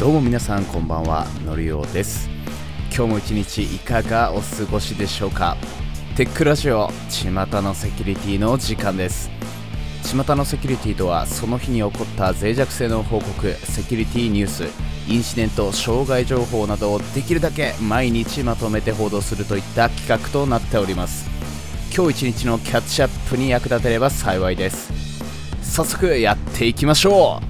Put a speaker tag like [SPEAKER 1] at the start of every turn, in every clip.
[SPEAKER 1] どうも皆さんこんばんはのりおです。今日も一日いかがお過ごしでしょうか？テックラジオ巷のセキュリティの時間です。巷のセキュリティとはその日に起こった脆弱性の報告セキュリティニュースインシデント障害情報などをできるだけ毎日まとめて報道するといった企画となっております。今日一日のキャッチアップに役立てれば幸いです。早速やっていきましょう。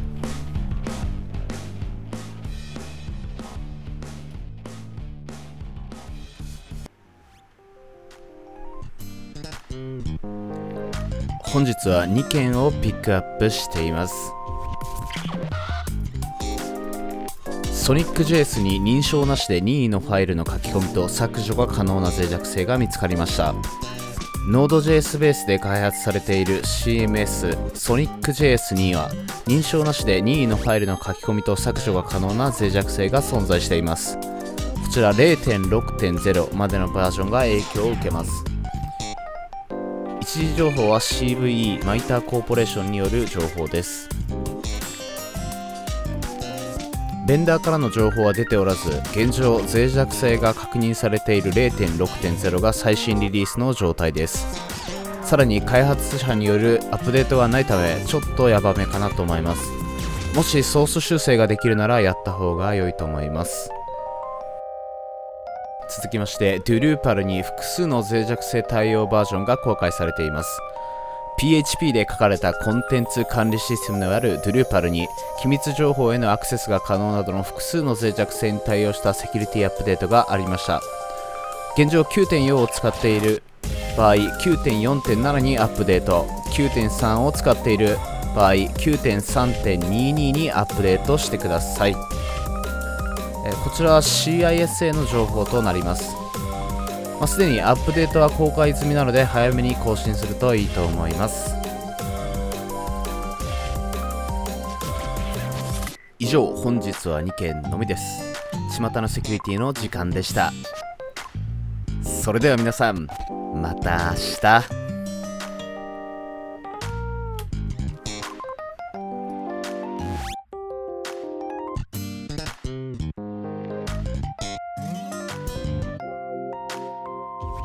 [SPEAKER 1] 本日は2件をピックアップしています。ソニック JS に認証なしで任意のファイルの書き込みと削除が可能な脆弱性が見つかりました。Node.js ベースで開発されている CMS SonicJS には認証なしで任意のファイルの書き込みと削除が可能な脆弱性が存在しています。こちら0.6.0までのバージョンが影響を受けます。一時情報は CVE マイターコーポレーションによる情報です。ベンダーからの情報は出ておらず現状脆弱性が確認されている0.6.0が最新リリースの状態です。さらに開発者によるアップデートがないためちょっとヤバめかなと思います。もしソース修正ができるならやった方が良いと思います。続きまして Drupal に複数の脆弱性対応バージョンが公開されています。PHP で書かれたコンテンツ管理システムである Drupal に機密情報へのアクセスが可能などの複数の脆弱性に対応したセキュリティアップデートがありました。現状9.4を使っている場合9.4.7にアップデート。9.3を使っている場合9.3.22にアップデートしてください。こちらは CISA の情報となります。まあ、すでにアップデートは公開済みなので早めに更新するといいと思います。以上本日は2件のみです。巷のセキュリティの時間でした。それでは皆さんまた明日。